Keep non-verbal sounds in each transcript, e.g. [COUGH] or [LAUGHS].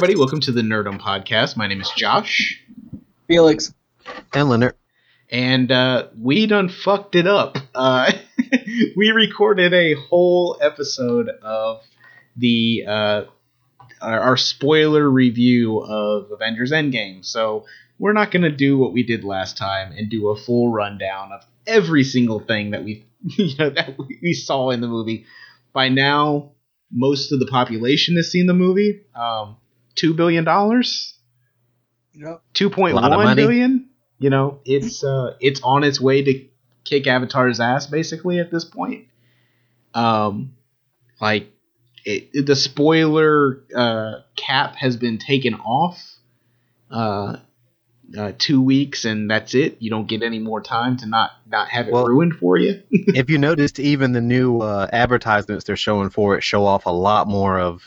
Hey everybody, welcome to the Nerdum Podcast. My name is Josh, Felix. And Leonard. and uh, we done fucked it up. Uh, [LAUGHS] we recorded a whole episode of the uh, our, our spoiler review of Avengers Endgame. So we're not gonna do what we did last time and do a full rundown of every single thing that we [LAUGHS] you know that we saw in the movie. By now, most of the population has seen the movie. Um, Two billion dollars. Yep. two point Lot of one money. billion. You know, it's uh, it's on its way to kick Avatar's ass basically at this point. Um, like it, the spoiler uh, cap has been taken off. Uh, uh, two weeks and that's it. You don't get any more time to not not have it Well- ruined for you. if you [LAUGHS] noticed, even the new uh, advertisements they're showing for it show off a lot more of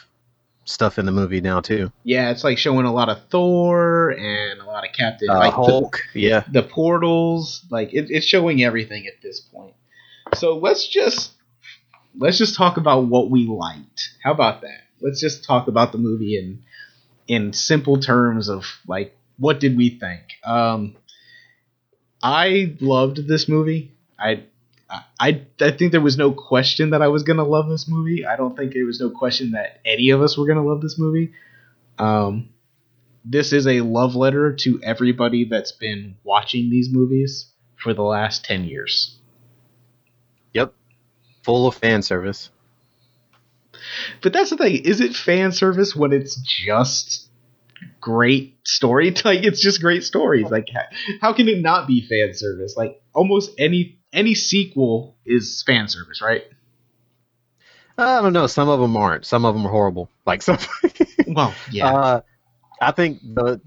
stuff in the movie now too. yeah, it's like showing a lot of Thor and a lot of Captain Uh, like the- Hulk, yeah. the portals like it, it's showing everything at this point. So let's just let's just talk about what we liked. How about that? Let's just talk about the movie in in simple terms of like what did we think? Um i loved this movie. I I, I think there was no question that I was gonna love this movie. I don't think there was no question that any of us were gonna love this movie. Um, this is a love letter to everybody that's been watching these movies for the last 10 years. Yep. Full of fan service. But that's the thing, is it fan service when it's just great story? [LAUGHS] Like it's just great stories. Like how, can it not be fan service? Like almost any any sequel is fan service, right? I don't know. Some of them aren't. Some of them are horrible. Like some. [LAUGHS] Well, yeah. Uh, I think the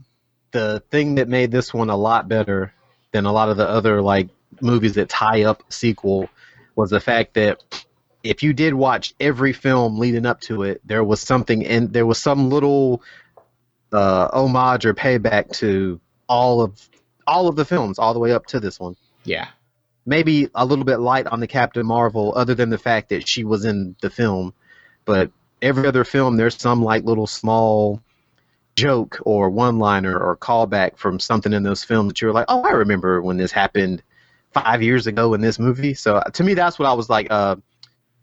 the thing that made this one a lot better than a lot of the other like movies that tie up sequel was the fact that if you did watch every film leading up to it, there was something and there was some little uh, homage or payback to all of all of the films all the way up to this one. yeah. Maybe a little bit light on the Captain Marvel, other than the fact that she was in the film, but every other film there's some like little small joke or one liner or callback from something in those films that you're like, oh, I remember when this happened five years ago in this movie. So uh, to me, that's what I was like. Uh,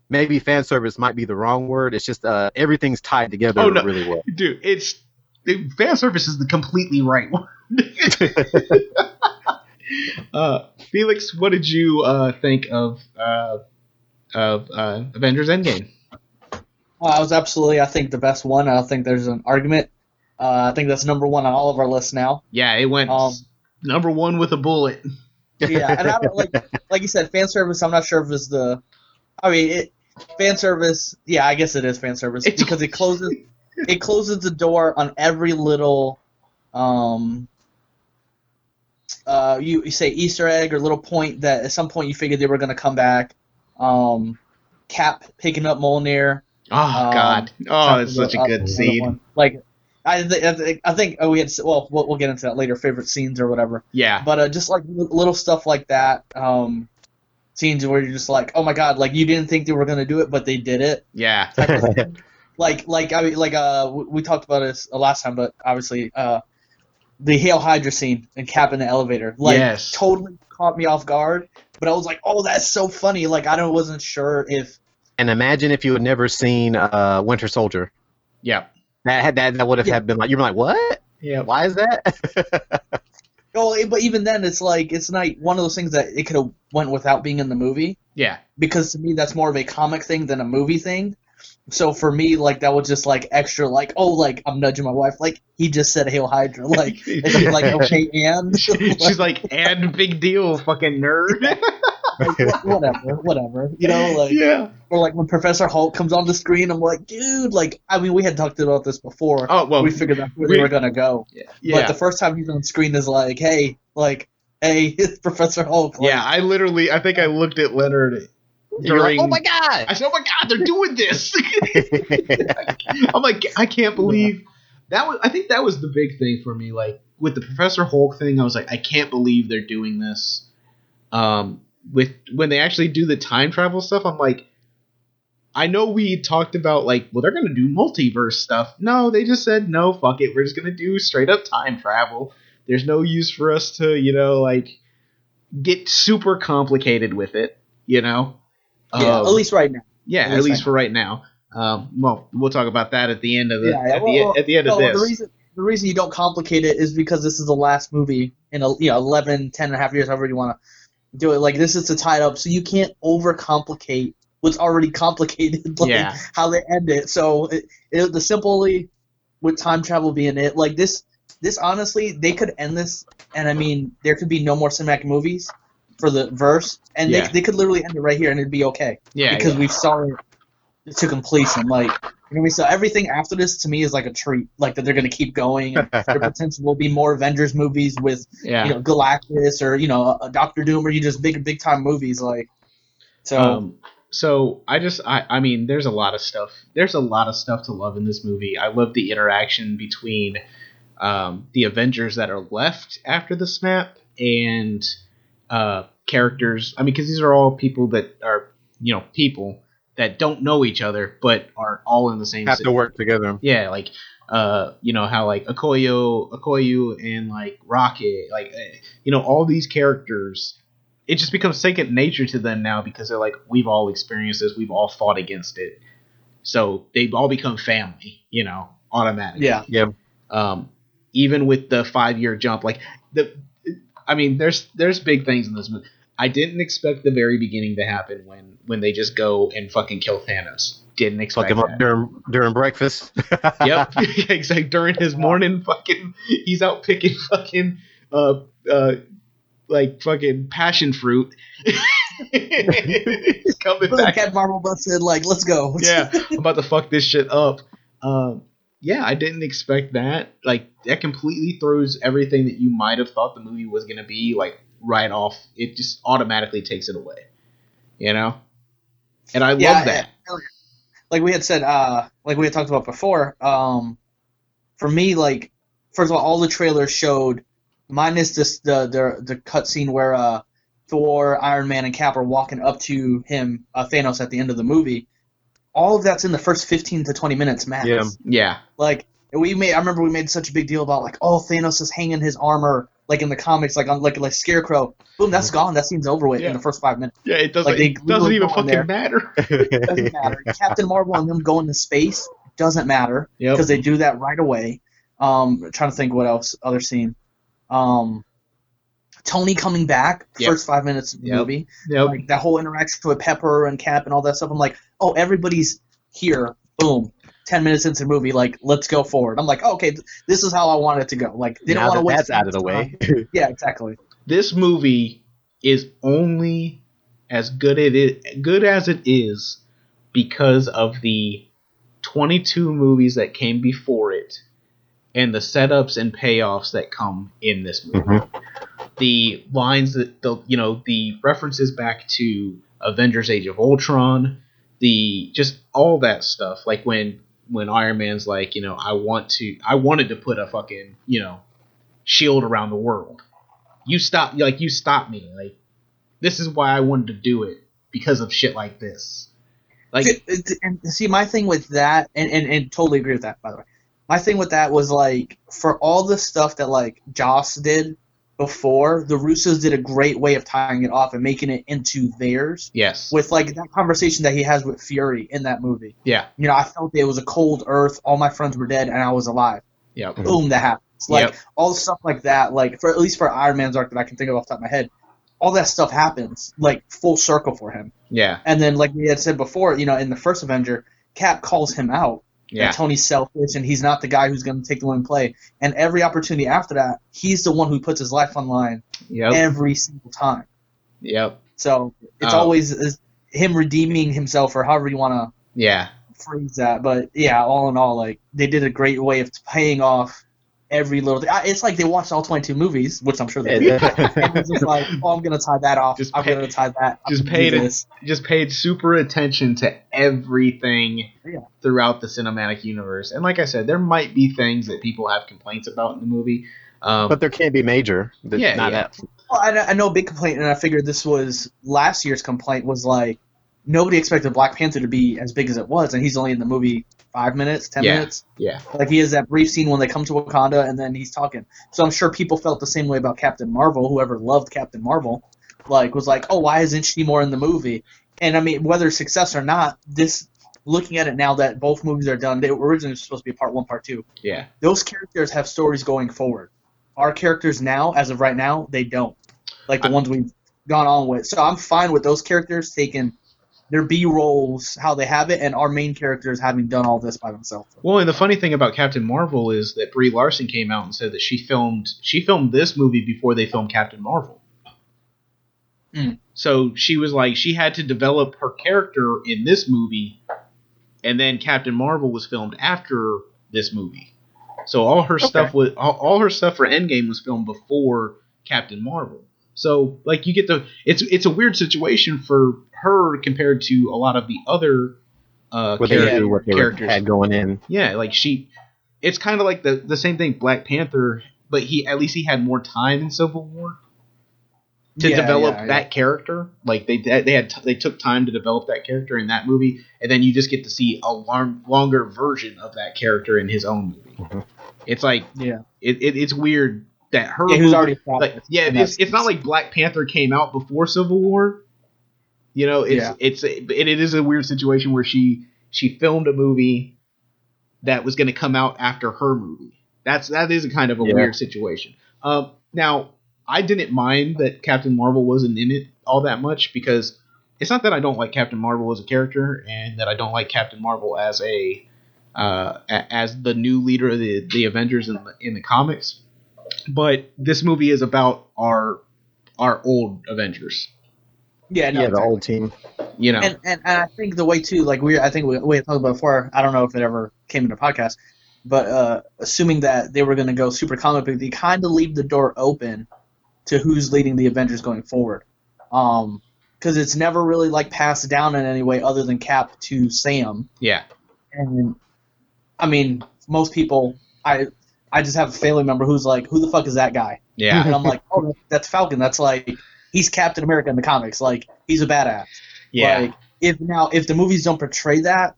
maybe fan service might be the wrong word. It's just uh, everything's tied together Oh, no. really well. Dude, it's it, fan service is the completely right one. [LAUGHS] uh, Felix, what did you uh, think of uh, of uh, Avengers Endgame? Uh, I was absolutely, I think, the best one. I think there's an argument. Uh, I think that's number one on all of our lists now. Yeah, it went Um, number one with a bullet. Yeah, and I don't like, like you said, fan service. I'm not sure if it's the. I mean, it, fan service. Yeah, I guess it is fan service It's- because it closes, it closes the door on every little, um. Uh, you, you say Easter egg or little point that at some point you figured they were going to come back. Um, Cap picking up Mjolnir. Oh Um, God! Oh, it's such a Uh, good another scene. one. Like, I, th- I think I think oh, we had well, we'll we'll get into that later. Favorite scenes or whatever. Yeah, But uh, just like little stuff like that, um, scenes where you're just like, oh my god, like you didn't think they were gonna do it, but they did it. yeah, type of thing. Like like I mean like uh we we talked about this uh, last time, but obviously uh the Hail Hydra scene and Cap in the elevator, like Yes. totally caught me off guard. But I was like, oh, that's so funny. Like I don't wasn't sure if And imagine if you had never seen uh, Winter Soldier. yeah, That had that, that would have Yeah. had been like you're like what? yeah. Why is that? [LAUGHS] Oh, but even then, it's like it's not one of those things that it could have went without being in the movie Yeah, because to me that's more of a comic thing than a movie thing. So for me, like that was just like extra, like oh, like I'm nudging my wife, like he just said Hail Hydra, like [LAUGHS] and she's like okay, and [LAUGHS] She's like, and big deal, fucking nerd. [LAUGHS] like, whatever, whatever, you know, like yeah. or like when Professor Hulk comes on the screen, I'm like, dude, like I mean, we had talked about this before. Oh well. we figured out where we- they were gonna go. yeah. But the first time he's on screen is like, hey, like, hey, it's Professor Hulk. Like, yeah, I literally, I think I looked at Leonard You're like, oh my god! I said, "Oh my god, they're doing this!" [LAUGHS] I'm like, I can't believe that was. I think that was the big thing for me. Like with the Professor Hulk thing, I was like, I can't believe they're doing this. Um, with when they actually do the time travel stuff, I'm like, I know we talked about like, well, they're gonna do multiverse stuff. No, they just said no. Fuck it. We're just gonna do straight up time travel. There's no use for us to, you know, like get super complicated with it. You know. Yeah, Um, at least right now. yeah, at at least least right for right now. Um, well, we'll talk about that at the end of the Yeah, yeah, at, well, the, at the end No, of this. the reason the reason you don't complicate it is because this is the last movie in a, you know 11, 10 and a half years, however you want to do it. Like this is to tie it up, so you can't overcomplicate what's already [LAUGHS] complicated. Like Yeah. how they end it. So it, it, the simply with time travel being it, like this. This honestly, they could end this, and I mean, there could be no more cinematic movies for the verse, and Yeah. they, they could literally end it right here, and it'd be okay yeah, because yeah. we've saw it to completion. Like, you know mean? So everything after this to me is like a treat. Like that they're gonna keep going. And [LAUGHS] there potentially will be more Avengers movies with yeah. you know Galactus or you know a Doctor Doom or you just big big time movies like. So Um, so I just I I mean there's a lot of stuff there's a lot of stuff to love in this movie. I love the interaction between um, the Avengers that are left after the snap and uh, characters. I mean because these are all people that are you know people that don't know each other but are all in the same Have ci- to work together. yeah, like uh, you know how like Okoyo, Okoyu, and like Rocket, like uh, you know all these characters, it just becomes second nature to them now because they're like we've all experienced this, we've all fought against it, so they all become family, you know, automatically. Yeah, yeah, Um, even with the five year jump, like the, I mean, there's there's big things in this movie. I didn't expect the very beginning to happen when when they just go and fucking kill Thanos. Didn't Fuck expect him that up during during breakfast. yep. [LAUGHS] [LAUGHS] exactly. during his morning fucking he's out picking fucking uh uh like fucking passion fruit. [LAUGHS] he's coming But back. Captain Marvel busted like let's go. Yeah, I'm about to fuck this shit up. Um yeah, I didn't expect that. Like that completely throws everything that you might have thought the movie was gonna be like right off. It just automatically takes it away. You know? And I Yeah, love that. yeah. Like we had said, uh, like we had talked about before. Um, for me, like first of all, all the trailers showed, minus this the the the cutscene where uh, Thor, Iron Man, and Cap are walking up to him, uh, Thanos, at the end of the movie. All of that's in the first fifteen to twenty minutes max. Yeah. Yeah. Like we made, I remember we made such a big deal about like, oh, Thanos is hanging his armor like in the comics, like on like like Scarecrow. Boom, that's gone. That scene's over with Yeah. in the first five minutes. Yeah, it doesn't Like, they it doesn't even fucking there. matter. [LAUGHS] doesn't matter. [LAUGHS] Captain Marvel and them going to space doesn't matter Yep. because they do that right away. Um, trying to think what else other scene. Um, Tony coming back Yep. first five minutes of the Yep. movie, Yep. like that whole interaction with Pepper and Cap and all that stuff. I'm like, oh, everybody's here. Boom. Ten minutes into the movie, like let's go forward. I'm like, oh, okay, th- this is how I want it to go. Like they now don't want that to that's out of the way. [LAUGHS] Yeah, exactly. this movie is only as good it is, good as it is because of the 22 movies that came before it and the setups and payoffs that come in this movie. Mhm. The lines that the you know the references back to Avengers: Age of Ultron, the just all that stuff. Like when when Iron Man's like, you know, I want to, I wanted to put a fucking, you know, shield around the world. You stop like you stopped me. Like this is why i wanted to do it because of shit like this. Like and see my thing with that and, and, and totally agree with that by the way. My thing with that was like for all the stuff that like joss did before the russos did a great way of tying it off and making it into theirs. Yes. With like that conversation that he has with fury in that movie. Yeah. You know i felt it was a cold earth all my friends were dead and i was alive. Yeah Mhm. boom that happens. Like Yep. all the stuff like that like for at least for iron man's arc that i can think of off the top of my head all that stuff happens like full circle for him. Yeah. And then, like we had said before, you know, in the first Avenger, Cap calls him out. Yeah That Tony's selfish and he's not the guy who's going to take the win play. And every opportunity after that, he's the one who puts his life on line yep every single time. yep So it's Oh. always him redeeming himself, or however you want to yeah phrase that. But yeah, all in all, like they did a great way of paying off every little thing. I- It's like they watched all 22 movies, which I'm sure they did. [LAUGHS] and just like, oh, I'm going to tie that off. Just I'm going to tie that. I'm just paid do it- just paid super attention to everything Yeah. throughout the cinematic universe and like i said there might be things that people have complaints about in the movie um, but there can't be major. Yeah, not yeah. Well, I, I know a big complaint, and I figured this was last year's complaint was like nobody expected Black Panther to be as big as it was, and he's only in the movie five minutes, ten Yeah. minutes. Yeah. Like he has that brief scene when they come to Wakanda, and then he's talking. So I'm sure people felt the same way about Captain Marvel. Whoever loved Captain Marvel, like was like, oh, why isn't she more in the movie? And I mean, whether success or not, this looking at it now that both movies are done, they were originally supposed to be part one, part two. Yeah. Those characters have stories going forward. Our characters now, as of right now, they don't. Like the I- ones we've gone on with. So I'm fine with those characters taking their B roles how they have it, and our main characters having done all this by themselves. Well, and the funny thing about Captain Marvel is that Brie Larson came out and said that she filmed she filmed this movie before they filmed Captain Marvel. Mm. So she was like she had to develop her character in this movie, and then Captain Marvel was filmed after this movie. So all her stuff was all, all her stuff for Endgame was filmed before Captain Marvel. So like you get the it's it's a weird situation for her compared to a lot of the other uh, What they character- knew, what they characters. had going in. Yeah, like she, it's kind of like the the same thing. Black Panther, but he at least he had more time in Civil War to Yeah, develop yeah, that character. Like they they had t- they took time to develop that character in that movie, and then you just get to see a long, longer version of that character in his own movie. Mhm. It's like Yeah. it, it, it's weird that her Yeah, who's movie- already like yeah it's, it's not like Black Panther came out before Civil War. You know, it's Yeah. it's it, it is a weird situation where she she filmed a movie that was going to come out after her movie. That's that is a kind of a Yeah. weird situation. Um, now I didn't mind that Captain Marvel wasn't in it all that much because it's not that I don't like Captain Marvel as a character and that I don't like Captain Marvel as a uh, as the new leader of the, the Avengers in the in the comics. But this movie is about our our old Avengers. Yeah, no, yeah, the exactly. old team. You know, and, and and I think the way too, like we, I think we, we had talked about before. I don't know if it ever came into podcast, but uh, assuming that they were going to go super comic book, they kind of leave the door open to who's leading the Avengers going forward. Um, because it's never really like passed down in any way other than Cap to Sam. yeah, And I mean, most people, I I just have a family member who's like, who the fuck is that guy? yeah, And I'm like, oh, that's Falcon. That's like he's Captain America in the comics. Like he's a badass. yeah, Like if now if the movies don't portray that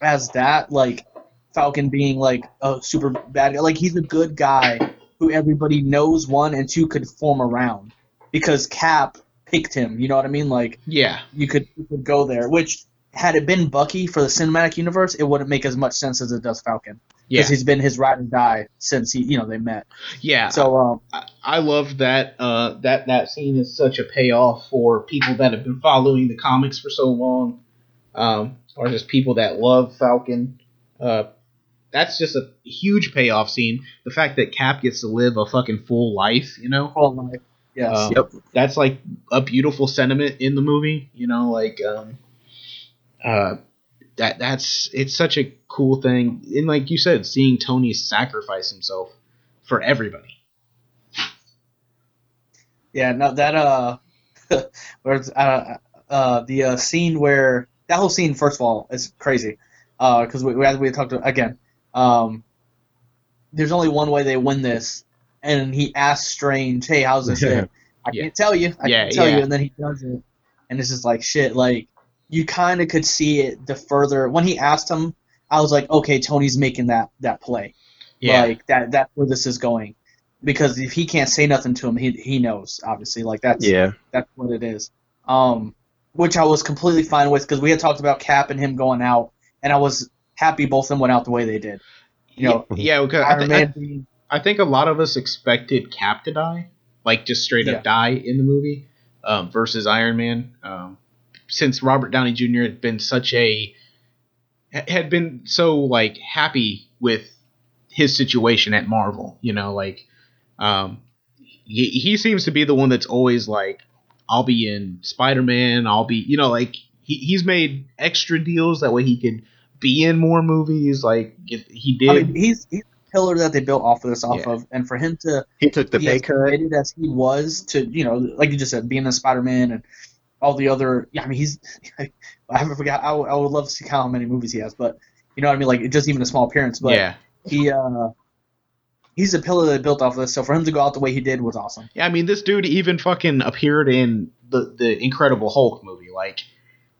as that, like Falcon being like a super bad guy, like he's a good guy who everybody knows one and two could form around because Cap picked him. You know what I mean? Like yeah, you could you could go there. Which had it been Bucky for the cinematic universe, it wouldn't make as much sense as it does Falcon yeah, because he's been his ride or die since he you know they met. yeah. So um, I, I love that. Uh, that that scene is such a payoff for people that have been following the comics for so long, um, or just people that love Falcon. Uh, that's just a huge payoff scene. The fact that Cap gets to live a fucking full life, you know, all life. Yes. Um, Yep. that's like a beautiful sentiment in the movie. You know, like um, uh, that that's it's such a cool thing. And like you said, seeing Tony sacrifice himself for everybody. Yeah, no, that uh, [LAUGHS] where uh, uh, the uh, scene where that whole scene, first of all, is crazy, uh, because we, we as we talked to, again, um, there's only one way they win this, and he asks Strange, "Hey, how's this?" [LAUGHS] hit?" I Yeah. can't tell you. I Yeah, can't tell yeah. you, and then he does it, and it's just like shit. Like you kind of could see it the further when he asked him. I was like, okay, Tony's making that that play. Yeah, Like that that's where this is going. Because if he can't say nothing to him, he he knows, obviously. Like that's Yeah. that's what it is. Um which I was completely fine with because we had talked about Cap and him going out and I was happy both of them went out the way they did. You know, yeah. Because I, Iron thi- Man I, I think a lot of us expected Cap to die, like just straight Yeah. up die in the movie, um, versus Iron Man. Um, since Robert Downey Jr. had been such a had been so like happy with his situation at Marvel, you know, like um, he, he seems to be the one that's always like, I'll be in Spider Man, I'll be, you know, like he, he's made extra deals that way he could be in more movies. Like if he did, I mean he's he's the pillar that they built off of this off Yeah. of and for him to He took the be pay as cut. as he was to, you know, like you just said, being a Spider Man and all the other. Yeah, I mean, he's. [LAUGHS] I haven't forgot. I, would- I would love to see how many movies he has, but you know what I mean. Like it just even a small appearance, but yeah. he. uh He's a pillar that built off of this, so for him to go out the way he did was awesome. Yeah, I mean, this dude even fucking appeared in the the Incredible Hulk movie. Like,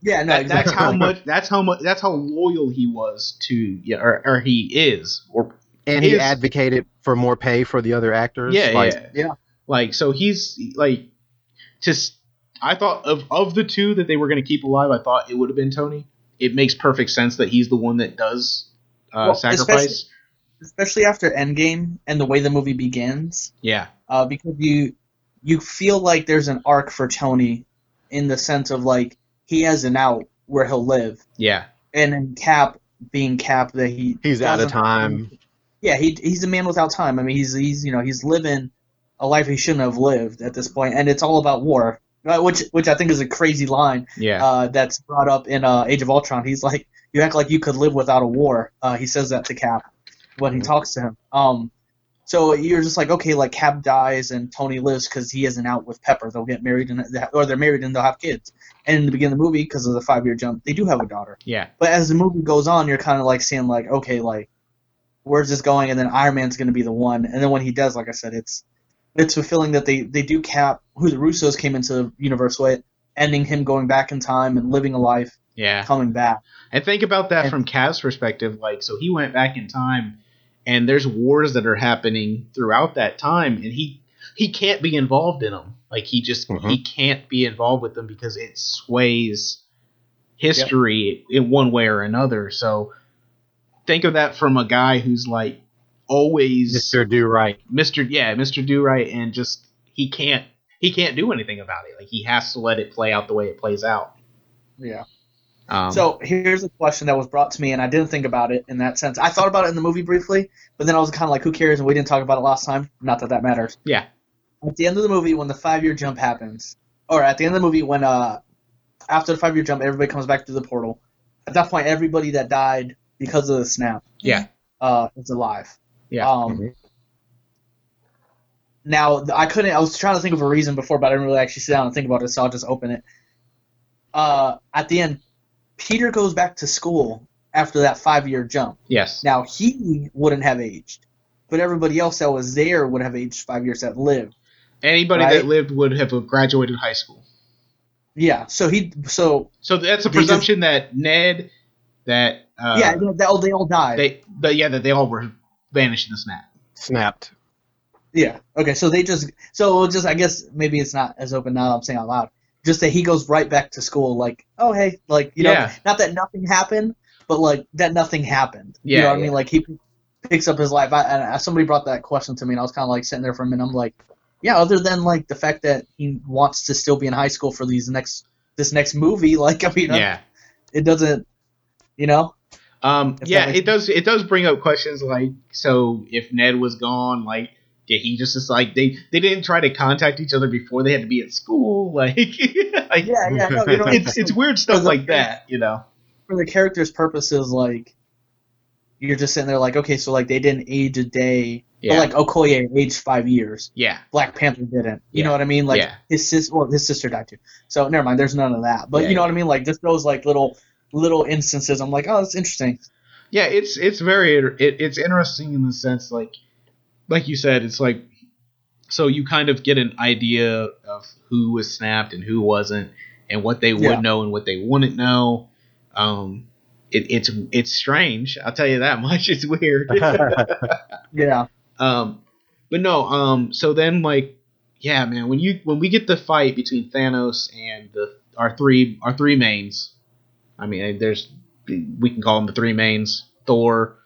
Yeah, no, That- exactly. That's how much. That's how much. That's how loyal he was to, yeah, or, or he is, or And he His- advocated for more pay for the other actors. yeah, like, yeah, Yeah. Like so, he's like, just. I thought of of the two that they were going to keep alive. I thought it would have been Tony. It makes perfect sense that he's the one that does uh, Well, sacrifice. especially after Endgame and the way the movie begins, Yeah, uh, because you you feel like there's an arc for Tony in the sense of like he has an out where he'll live, yeah, and then Cap being Cap that he He's out of time. Yeah, he he's a man without time. I mean, he's he's you know he's living a life he shouldn't have lived at this point, and it's all about war, which which I think is a crazy line yeah, uh, that's brought up in uh, Age of Ultron. He's like, "You act like you could live without a war." Uh, he says that to Cap when he talks to him. Um, so you're just like, okay, like Cap dies and Tony lives because he isn't out with Pepper. They'll get married and or they're married and they'll have kids. And in the beginning of the movie, because of the five year jump, they do have a daughter. yeah, But as the movie goes on, you're kind of like seeing like, okay, like where's this going? And then Iron Man's going to be the one. And then when he does, like I said, it's it's fulfilling that they they do cap who the Russos came into the universe with, ending him going back in time and living a life, yeah. coming back. And think about that And- from Cap's perspective. Like, so he went back in time, and there's wars that are happening throughout that time, and he he can't be involved in them. Like, he just Mhm. he can't be involved with them because it sways history in one way or another. So think of that from a guy who's like always Mr. Do Right. Mr. Yeah, Mr. Do Right, and just he can't he can't do anything about it. Like he has to let it play out the way it plays out. Yeah. Um, So here's a question that was brought to me, and I didn't think about it in that sense. I thought about it in the movie briefly, but then I was kind of like, who cares? And we didn't talk about it last time. Not that that matters. yeah, At the end of the movie, when the five year jump happens, or at the end of the movie, when uh, after the five year jump, everybody comes back through the portal. At that point, everybody that died because of the snap, yeah, uh, is alive. Yeah. Um, Mhm. Now I couldn't. I was trying to think of a reason before, but I didn't really actually sit down and think about it, so I'll just open it. Uh, at the end, Peter goes back to school after that five-year jump. yes, Now he wouldn't have aged, but everybody else that was there would have aged five years that lived. Anybody Right. that lived would have graduated high school. Yeah. So he. So So that's a They just- presumption that Ned, that uh, yeah, they, they all they all died. they, the, yeah, that they all were vanished in the snap. Snapped. Yeah. Okay. So they just. So just. I guess maybe it's not as open now. I'm saying out loud. Just that he goes right back to school. Like, oh hey, like you know, not that nothing happened, but like that nothing happened. Yeah. you know what I mean? Like he picks up his life. I, and I- somebody brought that question to me, and I was kind of like sitting there for a minute. I'm like, yeah. Other than like the fact that he wants to still be in high school for these next this next movie, [LAUGHS] like I mean, uh, Yeah. it doesn't. You know. Um, yeah, it does. It does bring up questions like, so if Ned was gone, like, did he just just like they they didn't try to contact each other before they had to be at school? [LAUGHS] Like, like Yeah. Yeah. No. You know. [LAUGHS] it's it's weird stuff For the- like that, you know. for the characters' purposes, like you're just sitting there like, okay, so like they didn't age a day. Yeah, But like Okoye aged five years. yeah, Black Panther didn't. You Yeah. know what I mean? Like Yeah. his sis well, his sister died too. So never mind, there's none of that. But you know what I mean? Like just those like little little instances I'm like, oh that's interesting. yeah. It's it's very it, it's interesting in the sense like like you said, it's like so you kind of get an idea of who was snapped and who wasn't, and what they would Yeah. know and what they wouldn't know. Um, it, it's it's strange. I'll tell you that [LAUGHS] much. It's weird. [LAUGHS] Yeah. um, but no. Um, so then like, yeah, man. When you when we get the fight between Thanos and the our three our three mains, I mean, there's we can call them the three mains: Thor,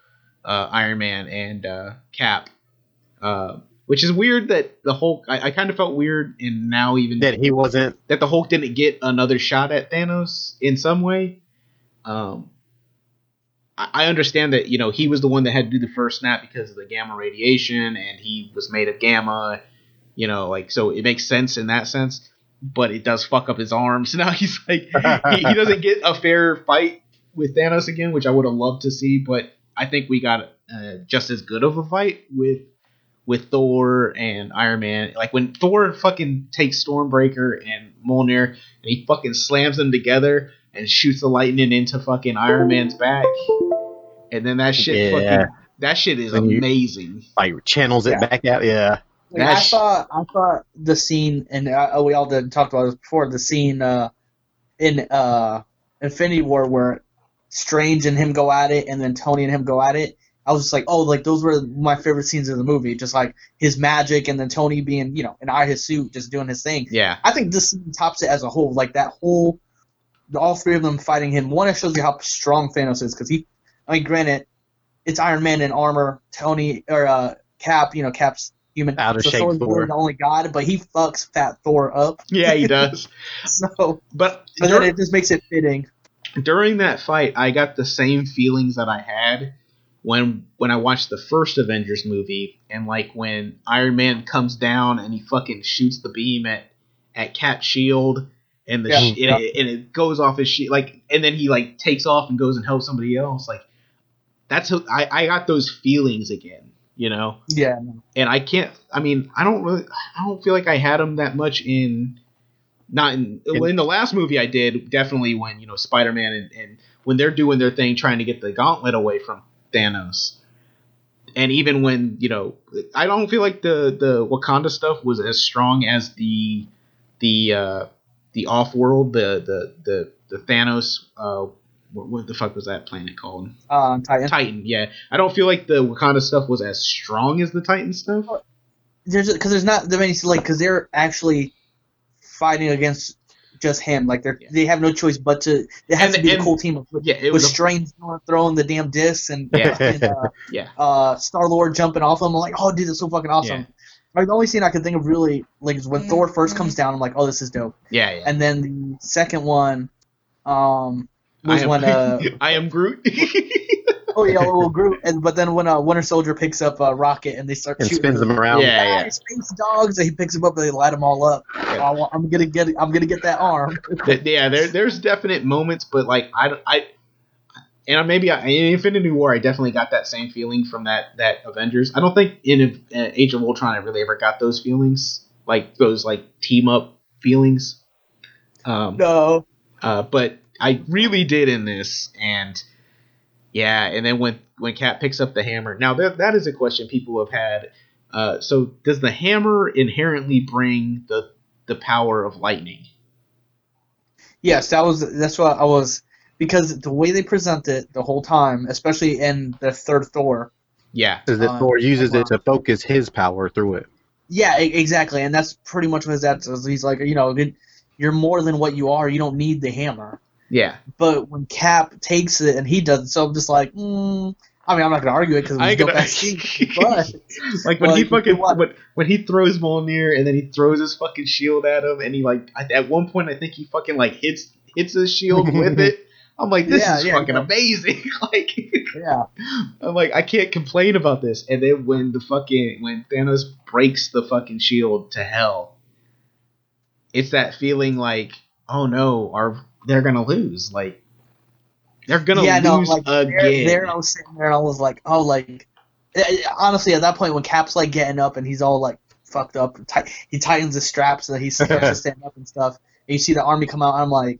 uh, Iron Man, and uh, Cap. Uh, which is weird that the Hulk. I, I kind of felt weird, and now even that he wasn't. that the Hulk didn't get another shot at Thanos in some way. Um, I I understand that you know he was the one that had to do the first snap because of the gamma radiation, and he was made of gamma. You know, like so it makes sense in that sense, but it does fuck up his arms. [LAUGHS] Now he's like he, he doesn't get a fair fight with Thanos again, which I would have loved to see. But I think we got uh, just as good of a fight with with Thor and Iron Man. Like when Thor fucking takes Stormbreaker and Mjolnir and he fucking slams them together and shoots the lightning into fucking Iron Man's back. And then that shit Yeah. fucking that shit is amazing. Like channels it Yeah. back out. Yeah. Like, I thought I thought the scene and uh, we all did talked about this before the scene uh, in uh, Infinity War where Strange and him go at it, and then Tony and him go at it. I was just like, oh, like those were my favorite scenes of the movie. Just like his magic, and then Tony being, you know, in out his suit, just doing his thing. Yeah. I think this tops it as a whole. Like that whole, all three of them fighting him. One, it shows you how strong Thanos is because he. I mean, granted, it's Iron Man in armor. Tony or uh, Cap, you know, Cap's human. Out of so shape Thor. the only god, but he fucks Fat Thor up. Yeah, he does. [LAUGHS] So, But, but dur- then it just makes it fitting. during that fight, I got the same feelings that I had when when I watched the first Avengers movie, and like when Iron Man comes down and he fucking shoots the beam at at Cap Shield, and the Yeah, sh- yeah. and, it, and it goes off his shield, like, and then he like takes off and goes and helps somebody else. Like, that's how, I I got those feelings again, you know. Yeah. and I can't. I mean, I don't really. I don't feel like I had them that much in. Not in In- in the last movie I did definitely when you know Spider Man and, and when they're doing their thing trying to get the gauntlet away from Thanos, and even when you know I don't feel like the the Wakanda stuff was as strong as the the uh, the off world the the the the Thanos uh, what, what the fuck was that planet called Uh, Titan. Titan yeah I don't feel like the Wakanda stuff was as strong as the Titan stuff There's because there's not that many like because they're actually fighting against just him. Like they're Yeah. they have no choice but to. It has And- to be and- a cool team of with, yeah it with was a Strange throwing the damn discs and, Yeah. [LAUGHS] and, uh, [LAUGHS] Yeah. uh, Star Lord jumping off them. I'm like, oh, dude, that's so fucking awesome. Yeah. Like the only scene I can think of really like is when Thor first comes down. I'm like, oh, this is dope. Yeah, yeah. And then the second one, um, was I am, when uh, [LAUGHS] I am Groot. [LAUGHS] oh yeah, well, Groot. And but then when uh, Winter Soldier picks up uh, Rocket and they start and shooting spins them around. Yeah, yeah. "Ah, space dogs, and he picks them up and they light them all up. Yeah. I want- I'm gonna get, I'm gonna get that arm. [LAUGHS] Yeah, there, there's definite moments, but like I, I, and maybe I, in Infinity War, I definitely got that same feeling from that that Avengers. I don't think in uh, Age of Ultron I really ever got those feelings, like those like team up feelings. Um, No, uh, but I really did in this, and yeah, and then when when Cap picks up the hammer, now that that is a question people have had. Uh, so does the hammer inherently bring the the power of lightning? yes, that was that's what I was because the way they present it the whole time, especially in the third Thor. Yeah, Is that Uh, Thor uses it to focus his power through it. Yeah, exactly, and that's pretty much what that says. He's like, you know, you're more than what you are. You don't need the hammer. Yeah. But when Cap takes it and he does it, so I'm just like, mm, I mean, I'm not gonna argue it because I it's ain't gonna. ass [LAUGHS] scene, but [LAUGHS] like when he fucking when, when he throws Mjolnir and then he throws his fucking shield at him and he like at one point I think he fucking like hits hits his shield with it. [LAUGHS] I'm like this Yeah, is yeah, fucking yeah. amazing. like yeah, I'm like I can't complain about this. And then when the fucking when Thanos breaks the fucking shield to hell, it's that feeling like oh no, are they're gonna lose? Like they're gonna yeah, no, lose like again. I was sitting there and I was like, oh, like eh, eh, honestly, at that point when Cap's like getting up and he's all like fucked up, he tightens his straps so that he [LAUGHS] starts to stand up and stuff. And you see the army come out, and I'm like.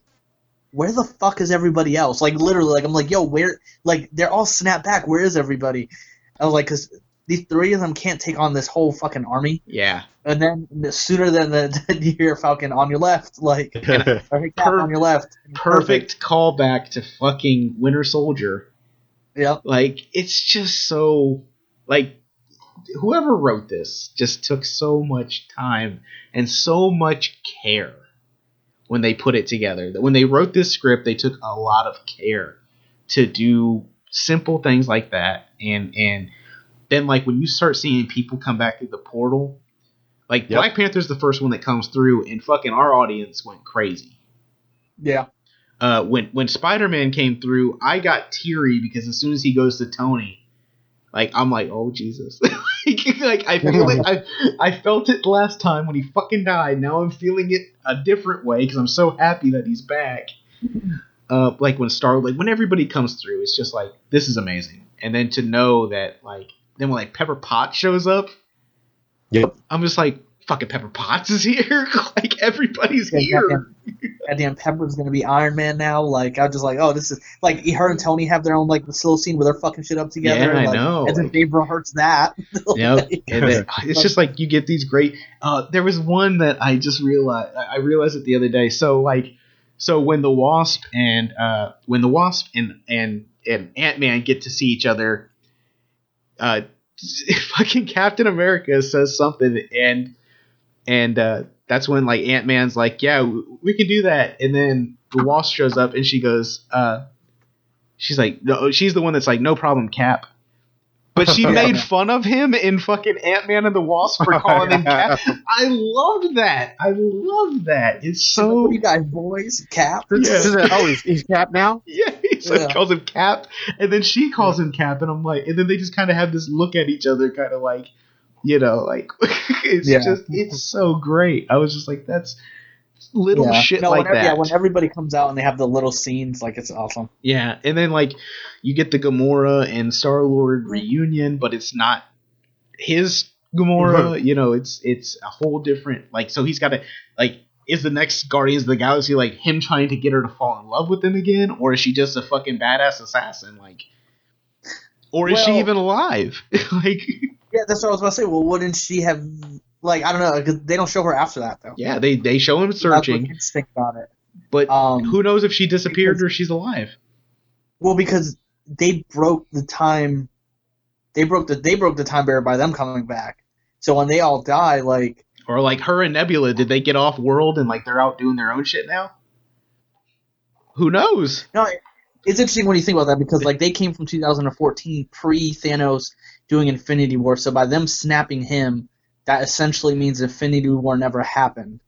Where the fuck is everybody else? Like literally, like I'm like, yo, where? Like they're all snapped back. Where is everybody? I was like, because these three of them can't take on this whole fucking army. yeah. And then the sooner than the, [LAUGHS] than you hear Falcon on your left, like [LAUGHS] or Per- on your left. Perfect callback to fucking Winter Soldier. Yep. Like it's just so like whoever wrote this just took so much time and so much care when they put it together. That when they wrote this script, they took a lot of care to do simple things like that and and then like when you start seeing people come back through the portal like Yep. Black Panther's the first one that comes through and fucking our audience went crazy Yeah. uh, when when Spider Man came through, I got teary because as soon as he goes to Tony, like I'm like, oh Jesus, [LAUGHS] like, [LAUGHS] like, I feel it. I I felt it last time when he fucking died. Now I'm feeling it a different way because I'm so happy that he's back. Uh, like when Star, like when everybody comes through, it's just like this is amazing. And then to know that like then when like Pepper Potts shows up, Yep. I'm just like fucking Pepper Potts is here. [LAUGHS] like everybody's Yeah, here. goddamn, goddamn Pepper's gonna be Iron Man now. Like I'm just like, oh, this is like her and Tony have their own like this little scene where they're fucking shit up together. Yeah, I like, know, And then [LAUGHS] like- Dave rehearts that. Yep. [LAUGHS] And then, it's just like you get these great. Uh, there was one that I just realized. I I realized it the other day. So like, so when the Wasp and uh, when the Wasp and and and Ant Man get to see each other, uh, [LAUGHS] fucking Captain America says something, and and uh, that's when like Ant Man's like, yeah, w- we can do that, and then the Wasp shows up and she goes, uh, she's like, no, she's the one that's like, no problem, Cap. But she [LAUGHS] Yeah. made fun of him in fucking Ant Man and the Wasp for [LAUGHS] calling him Cap. I loved that. I loved that. It's so What you guys, boys? Cap? Yeah. Oh, he's, he's capped now. [LAUGHS] Yeah, he's like calls him Cap, and then she calls him Cap, and I'm like, and then they just kind of have this look at each other, kind of like, you know, like it's Yeah. just it's so great. I was just like, that's little Yeah. shit no, like whenever, that. Yeah, when everybody comes out and they have the little scenes, like it's awesome. Yeah, and then like you get the Gamora and Star Lord reunion, but it's not his Gamora. Mm-hmm. you know, it's it's a whole different like. So he's got to like. Is the next Guardians of the Galaxy like him trying to get her to fall in love with him again, or is she just a fucking badass assassin? Like, or is she even alive? [LAUGHS] like, Yeah, that's what I was about to say. Well, wouldn't she have like I don't know. they don't show her after that though. yeah, they they show him That's what searching, kids think about it. but Um, who knows if she disappeared because- or she's alive? Well, because they broke the time, they broke the they broke the time barrier by them coming back. So when they all die, like Or like her and Nebula, did they get off world and like they're out doing their own shit now? Who knows? no, it's interesting when you think about that because like they came from 2014 pre Thanos doing Infinity War. So by them snapping him, that essentially means Infinity War never happened.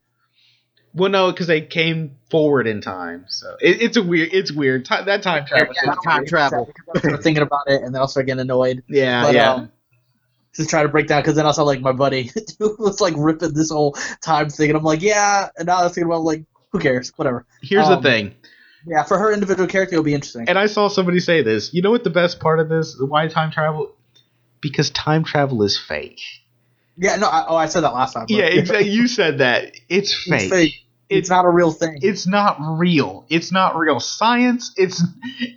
Well, no, because they came forward in time, so it, it's a weird. It's weird. Ti- that time travel. Yeah, shit- time travel. that because I started thinking about it, and then I start getting annoyed. yeah, But, yeah. um, just try to break down because then I saw like my buddy [LAUGHS] was like ripping this whole time thing, and I'm like, yeah. And now I was thinking about like, who cares? Whatever. Here's um, the thing, Yeah, for her individual character, it'll be interesting. and I saw somebody say this. You know what the best part of this? Why time travel? Because time travel is fake. Yeah, no, I, oh, I said that last time. but- Yeah, exactly. [LAUGHS] You said that. It's It's fake. fake. It's, not a real thing. It's not real. It's not real science. It's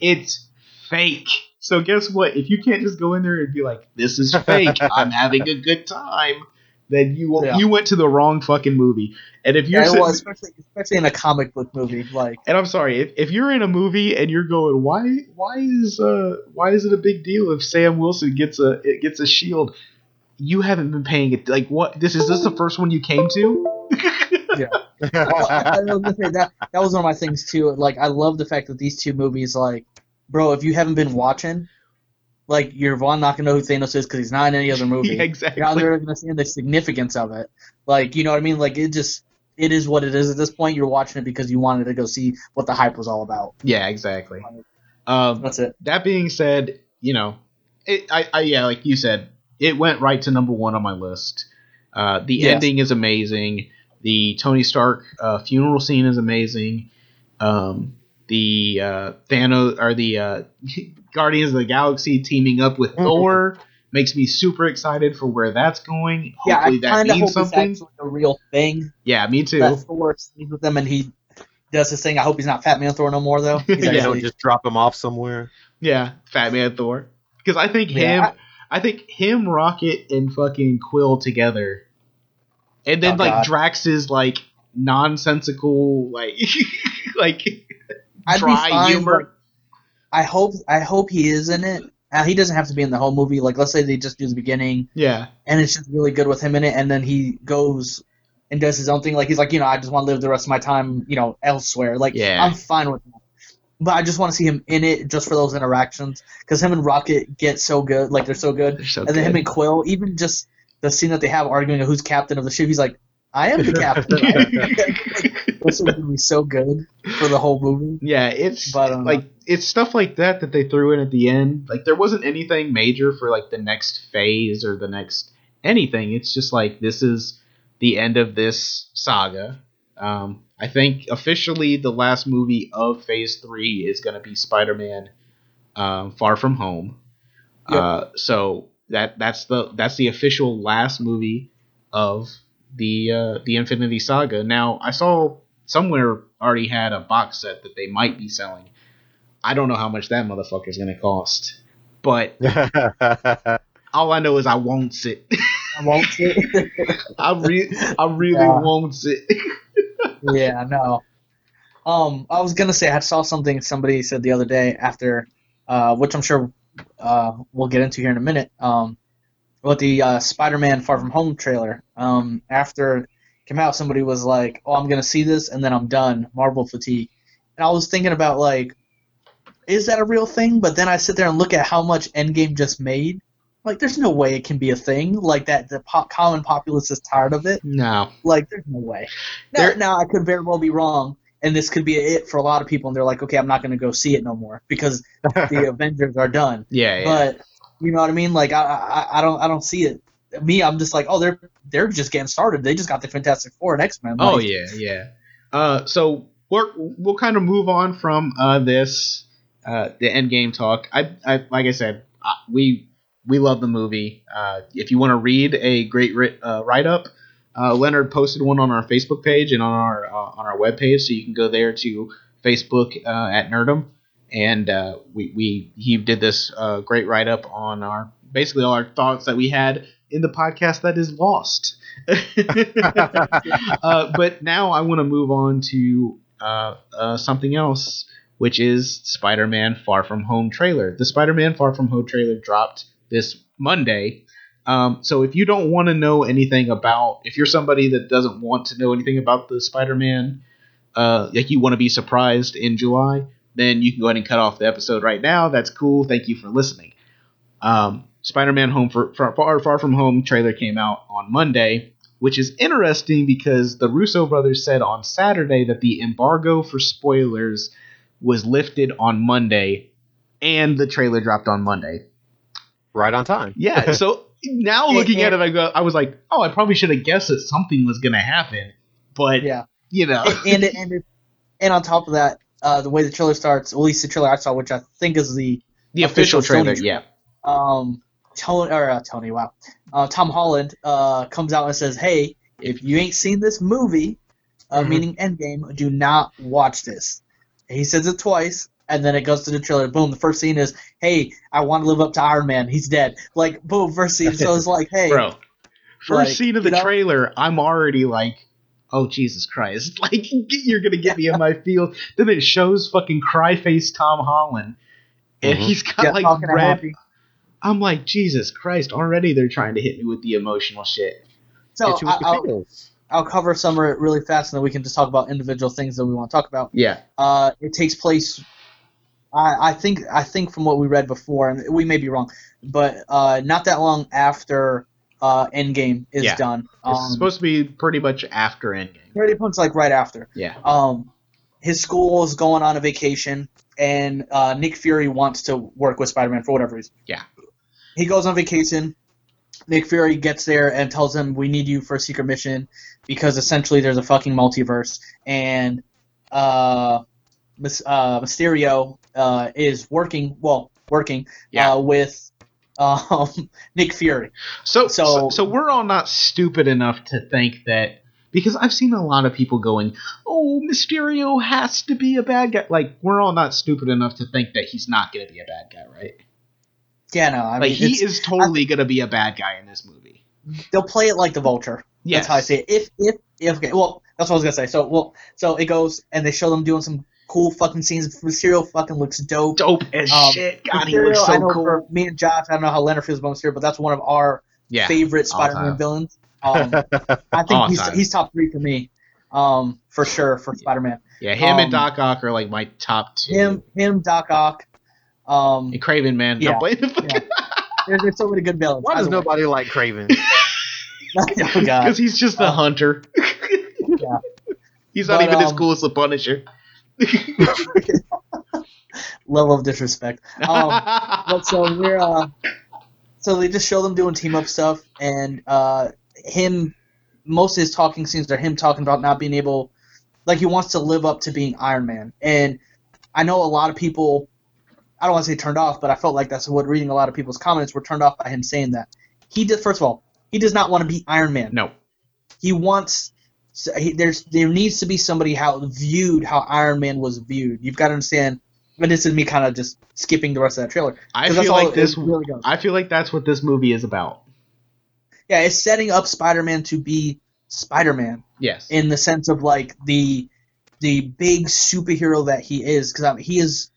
it's fake. So guess what? If you can't just go in there and be like, "This is fake. [LAUGHS] I'm having a good time," then you Yeah. you went to the wrong fucking movie. And if you're yeah, sitting, well, especially especially in a comic book movie, like and I'm sorry, if, if you're in a movie and you're going, why why is uh why is it a big deal if Sam Wilson gets a it gets a shield? You haven't been paying it. Like what? This is this the first one you came to? [LAUGHS] I, I say that that was one of my things too. Like, I love the fact that these two movies, like, bro, if you haven't been watching, like, you're one not gonna know who Thanos is because he's not in any other movie. [LAUGHS] Yeah, exactly. You're not really gonna see the significance of it. Like, you know what I mean? Like, it just it is what it is at this point. You're watching it because you wanted to go see what the hype was all about. Yeah, exactly. Um, That's it. that being said, you know, it, I, I, yeah, like you said, it went right to number one on my list. Uh, the Yes. ending is amazing. The Tony Stark uh, funeral scene is amazing. Um, the uh, Thanos or the uh, [LAUGHS] Guardians of the Galaxy teaming up with Mhm. Thor makes me super excited for where that's going. Yeah, I Hopefully that kind of hope means it's actually a real thing. Yeah, me too. That Thor stays with them and he does his thing. I hope he's not Fat Man Thor no more though. [LAUGHS] He's Yeah, you know, actually- just drop him off somewhere. Yeah, Fat Man Thor. Because I think him, Yeah, I, think him, Rocket, and fucking Quill together, and then Oh, like God. Drax is like nonsensical, like [LAUGHS] like I'd dry fine, humor. I hope I hope he is in it. Uh, he doesn't have to be in the whole movie. Like let's say they just do the beginning yeah, and it's just really good with him in it, and then he goes and does his own thing. Like he's like, you know, I just want to live the rest of my time, you know, elsewhere. Like Yeah. I'm fine with that. But I just want to see him in it just for those interactions because him and Rocket get so good, like they're so good. they're so and then him and Quill, even just the scene that they have arguing who's captain of the ship, he's like, I am the captain. [LAUGHS] [LAUGHS] this is gonna be so good for the whole movie. yeah, it's But, um, like it's stuff like that that they threw in at the end. Like there wasn't anything major for like the next phase or the next anything. It's just like this is the end of this saga. Um, I think officially the last movie of Phase Three is going to be Spider-Man: um, Far From Home. Yep. Uh, so that that's the that's the official last movie of the uh, the Infinity Saga. Now I saw somewhere already had a box set that they might be selling. I don't know how much that motherfucker is going to cost, but [LAUGHS] all I know is I won't it. [LAUGHS] I won't. [LAUGHS] I re- I really Yeah. won't it. [LAUGHS] yeah, no. Um, I was gonna say I saw something somebody said the other day after, uh, which I'm sure uh, we'll get into here in a minute. Um, with the uh, Spider-Man Far From Home trailer. Um, after it came out, somebody was like, "Oh, I'm gonna see this and then I'm done." Marvel fatigue, and I was thinking about like, is that a real thing? But then I sit there and look at how much Endgame just made. Like, there's no way it can be a thing like that. The po- common populace is tired of it. No. Like, there's no way. Now, There- now I could very well be wrong, and this could be it for a lot of people, and they're like, okay, I'm not going to go see it no more because [LAUGHS] the Avengers are done. Yeah, yeah. But you know what I mean? Like, I, I, I don't, I don't see it. Me, I'm just like, oh, they're they're just getting started. They just got the Fantastic Four and X Men. oh yeah, yeah. Uh, so we're, we'll kind of move on from uh, this uh, the end game talk. I, I like I said, uh, we we love the movie. Uh, if you want to read a great ri- uh, write up, uh, Leonard posted one on our Facebook page and on our uh, on our webpage, so you can go there to Facebook uh, at Nerdum, and uh, we we he did this uh, great write up on our basically all our thoughts that we had in the podcast that is lost. [LAUGHS] uh, but now I want to move on to uh, uh, something else, which is Spider-Man: Far From Home trailer. The Spider-Man: Far From Home trailer dropped this Monday. Um, so if you don't want to know anything about, if you're somebody that doesn't want to know anything about the Spider-Man, uh, like you want to be surprised in July, then you can go ahead and cut off the episode right now. That's cool. Thank you for listening. Um, Spider-Man: Home for, for Far Far From Home trailer came out on Monday, which is interesting because the Russo brothers said on Saturday that the embargo for spoilers was lifted on Monday, and the trailer dropped on Monday. Right on time. Yeah, [LAUGHS] so now looking at it, I go, I was like, oh, I probably should have guessed that something was gonna happen, but yeah. you know, and it, and it, and on top of that, uh, the way the trailer starts, at least the trailer I saw, which I think is the the official, official trailer, Sony yeah, um, Tony or uh, Tony, wow, uh, Tom Holland uh, comes out and says, "Hey, if you ain't seen this movie, uh, Mhm. meaning Endgame, do not watch this." He says it twice, and then it goes to the trailer. Boom! The first scene is, "Hey, I want to live up to Iron Man. He's dead." Like, boom! First scene. So it's like, "Hey, bro. First Like, scene of the you know? trailer, I'm already like, oh Jesus Christ! [LAUGHS] Like you're gonna get me in my field. Then it shows fucking cry face Tom Holland, and Mhm. he's got yeah, like talking red. I'm like Jesus Christ! Already they're trying to hit me with the emotional shit. So Hit you with I, the I'll. I'll cover some of it really fast, and then we can just talk about individual things that we want to talk about. Yeah, Uh, it takes place. I, I think I think from what we read before, and we may be wrong, but uh, not that long after uh, Endgame is Yeah. done. it's Um, supposed to be pretty much after Endgame. pretty much like right after. Yeah, Um, his school is going on a vacation, and uh, Nick Fury wants to work with Spider-Man for whatever reason. Yeah. He goes on vacation. Nick Fury gets there and tells him, "We need you for a secret mission because essentially there's a fucking multiverse, and uh, Mys- uh, Mysterio uh, is working well, working Yeah. uh, with um, [LAUGHS] Nick Fury. So, so So- so we're all not stupid enough to think that because I've seen a lot of people going, "Oh, Mysterio has to be a bad guy." Like we're all not stupid enough to think that he's not going to be a bad guy, right? Yeah, no, I like mean he is totally going to be a bad guy in this movie. they'll play it like the Vulture. Yes. That's how I see it. If if if okay, well, that's what I was gonna say. So well, so it goes and they show them doing some cool fucking scenes. Mysterio fucking looks dope. Dope as Um, shit. God, he Mysterio, looks I so know cool. for me and Josh, I don't know how Leonard feels about Mysterio, but that's one of our yeah, favorite Spider-Man villains. [LAUGHS] Um, I think he's time. he's top three for me, um, for sure for Spider-Man. yeah, him and um, Doc Ock are like my top two. Him, him, Doc Ock. Um, and Kraven, man, Yeah, don't blame the [LAUGHS] there's, there's so many good villains. Why does Either way. nobody like Kraven? [LAUGHS] oh because he's just a Uh, hunter. yeah. He's not But, even as um, cool as the Punisher. [LAUGHS] Level of disrespect. Um, but so we're uh, so they just show them doing team up stuff and uh, him most of his talking scenes are him talking about not being able like he wants to live up to being Iron Man. And I know a lot of people I don't want to say turned off but I felt like that's what reading a lot of people's comments were turned off by him saying that. He did first of all he does not want to be Iron Man. No, he wants so he, there's there needs to be somebody how viewed how Iron Man was viewed you've got to understand and this is me kind of just skipping the rest of that trailer I feel like this. really goes. I feel like that's what this movie is about. Yeah, it's setting up Spider-Man to be Spider-Man Yes. in the sense of like the the big superhero that he is because he is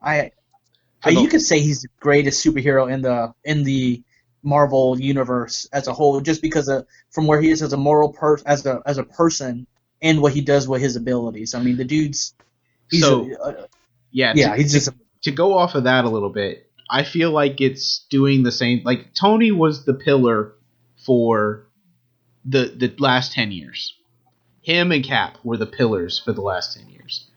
I, I you could say he's the greatest superhero in the in the Marvel universe as a whole just because of from where he is as a moral per as a as a person and what he does with his abilities. I mean the dude's he's So, a, uh, Yeah, yeah to, he's just a, to go off of that a little bit, I feel like it's doing the same. Like Tony was the pillar for the the last ten years. Him and Cap were the pillars for the last ten years.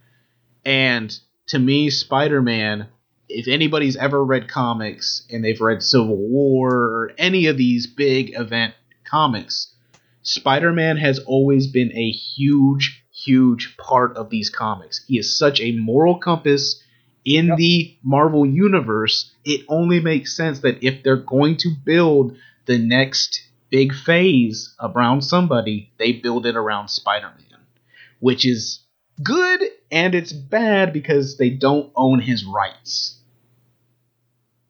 And to me, Spider Man, if anybody's ever read comics and they've read Civil War or any of these big event comics, Spider Man has always been a huge, huge part of these comics. He is such a moral compass in Yep. the Marvel universe. It only makes sense that if they're going to build the next big phase around somebody, they build it around Spider Man, which is good and it's bad because they don't own his rights.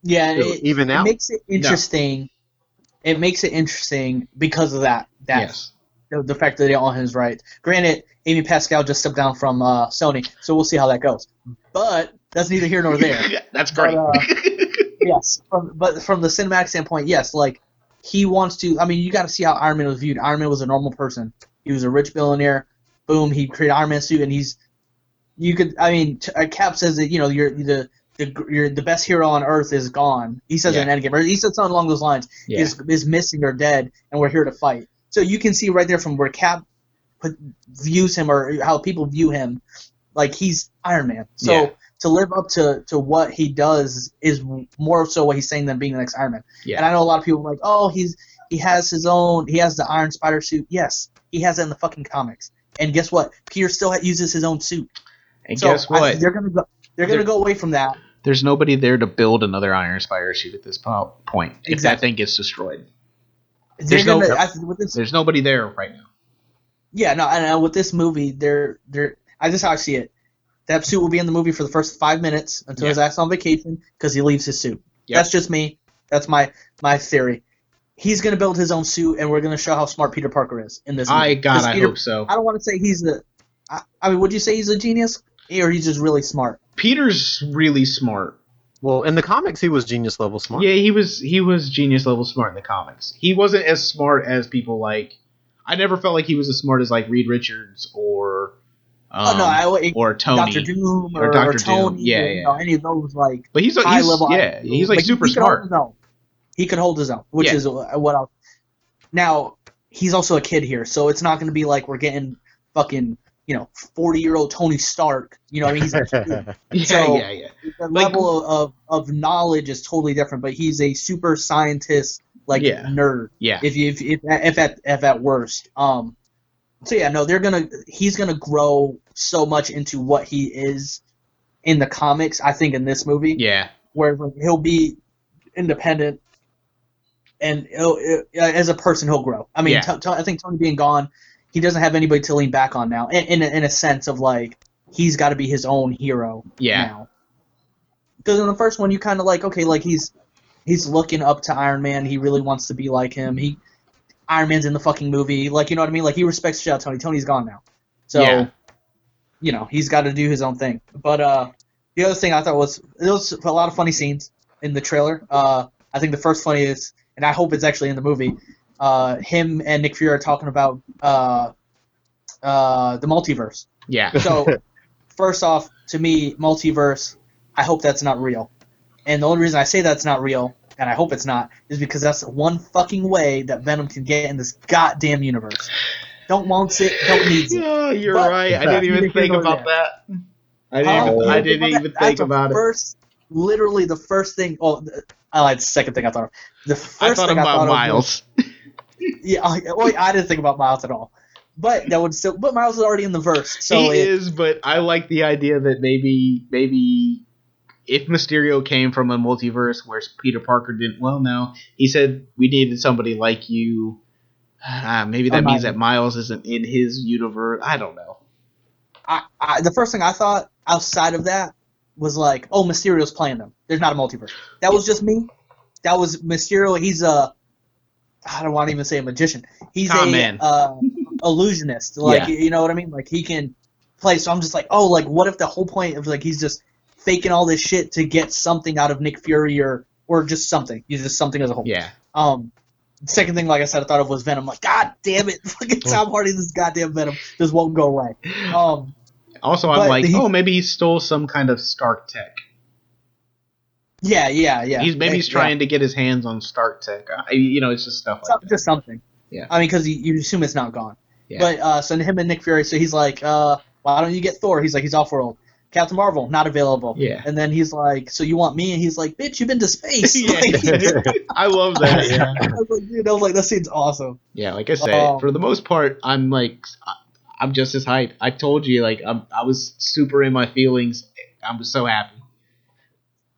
Yeah So it, even now it makes it interesting. It makes it interesting because of that that yes. the, the fact that they all his rights. Granted, Amy Pascal just stepped down from uh, Sony, so we'll see how that goes. But that's neither here nor there. [LAUGHS] That's But, great. uh, [LAUGHS] yes, from, but from the cinematic standpoint, yes, like he wants to. I mean, you got to see how Iron Man was viewed. Iron Man was a normal person. He was a rich billionaire. Boom, he created Iron Man suit, and he's. You could, I mean, t- uh, Cap says that you know you're the the you're the best hero on Earth is gone. He says it in Endgame, or he said something along those lines. yeah. Is is missing or dead, and we're here to fight. So you can see right there from where Cap put, views him or how people view him, like he's Iron Man. So Yeah. to live up to, to what he does is more so what he's saying than being the next Iron Man. Yeah. And I know a lot of people are like, oh, he's he has his own, he has the Iron Spider suit. Yes, he has it in the fucking comics. And guess what? Peter still uses his own suit. and so guess I- what? they're gonna go. They're gonna go away from that. There's nobody there to build another Iron Spider suit at this po- point. If that thing gets destroyed, There's no- gonna, I, this, there's nobody there right now. Yeah, no, and uh, with this movie, they're they're. I just how I see it. That suit will be in the movie for the first five minutes until his ass on vacation because he leaves his suit. Yep. That's just me. That's my my theory. He's gonna build his own suit, and we're gonna show how smart Peter Parker is in this. I movie. God, 'Cause I Peter- hope so. I don't want to say he's the. I, I mean, would you say he's a genius, or he's just really smart? Peter's really smart. Well, in the comics, he was genius level smart. Yeah, he was he was genius level smart in the comics. He wasn't as smart as people like. I never felt like he was as smart as like Reed Richards or. Um, oh no, I, or Tony. Doctor Doom Or or, Dr. Doom. Tony, Yeah, yeah. you know, any of those like but he's, high he's level. yeah, he's like But super he could hold smart. his own. He could hold his own, which Yeah. is what I'll. Now he's also a kid here, so it's not going to be like we're getting fucking you know forty year old Tony Stark. You know, I mean, he's a. [LAUGHS] Yeah, So- yeah, yeah. the Like- level of of knowledge is totally different, but he's a super scientist like Yeah. nerd. Yeah. If you if, if if at if at worst, um. So yeah, no, they're gonna he's gonna grow so much into what he is in the comics. I think in this movie Yeah. where like, he'll be independent and he'll, uh, as a person he'll grow. I mean, Yeah. T- T- I think Tony being gone, he doesn't have anybody to lean back on now. In in a, in a sense of like he's got to be his own hero Yeah. now. Because in the first one, you kind of like okay, like he's he's looking up to Iron Man. He really wants to be like him. He Iron Man's in the fucking movie. Like you know what I mean? Like he respects shit out Tony. Tony's gone now, so Yeah. you know he's got to do his own thing. But uh, the other thing I thought was there was a lot of funny scenes in the trailer. Uh, I think the first funniest, and I hope it's actually in the movie. Uh, him and Nick Fury are talking about uh, uh, the multiverse. Yeah. So, [LAUGHS] first off, to me, multiverse, I hope that's not real. And the only reason I say that's not real, and I hope it's not, is because that's one fucking way that Venom can get in this goddamn universe. Don't wants it, don't needs it. Yeah, you're But- right. I didn't even think about there. that. I didn't. Oh, even, I didn't even that's think the about it. first, Literally, the first thing. Oh, I lied. The second thing I thought of. The first I thought thing about I thought Miles. Of was, [LAUGHS] yeah, I, well, I didn't think about Miles at all. But that would still. But Miles is already in the verse, so he it, is, but I like the idea that maybe maybe if Mysterio came from a multiverse where Peter Parker didn't, well, no, he said we needed somebody like you. Ah, maybe that Oh, means that Miles isn't in his universe. I don't know. I, I, the first thing I thought outside of that was like, oh, Mysterio's playing them. There's not a multiverse. That was just me. That was Mysterio. He's a. I don't want to even say a magician. He's a man. uh, illusionist. Like Yeah. you know what I mean? Like he can play. So I'm just like, oh, like what if the whole point of like he's just faking all this shit to get something out of Nick Fury or or just something. He's just something as a whole. Yeah. Um, second thing, like I said, I thought of was Venom. Like, God damn it, [LAUGHS] fucking Tom Hardy, this goddamn Venom just won't go away. Um, Also, I'm like, he- oh, maybe he stole some kind of Stark tech. Yeah, yeah, yeah. he's maybe he's Yeah. trying to get his hands on Stark tech. I, you know, it's just stuff like that. just something. Yeah. I mean, because you assume it's not gone. Yeah. But uh, so him and Nick Fury, so he's like, uh, why don't you get Thor? He's like, he's off world. Captain Marvel, not available. Yeah. And then he's like, so you want me? And he's like, bitch, you've been to space. [LAUGHS] [LAUGHS] Yeah. Like, I love that. Yeah. [LAUGHS] I was like, dude, I was like, that scene's awesome. Yeah, like I said, Um, for the most part, I'm like, I'm just as hyped. I told you, like, I'm, I was super in my feelings. I'm so happy.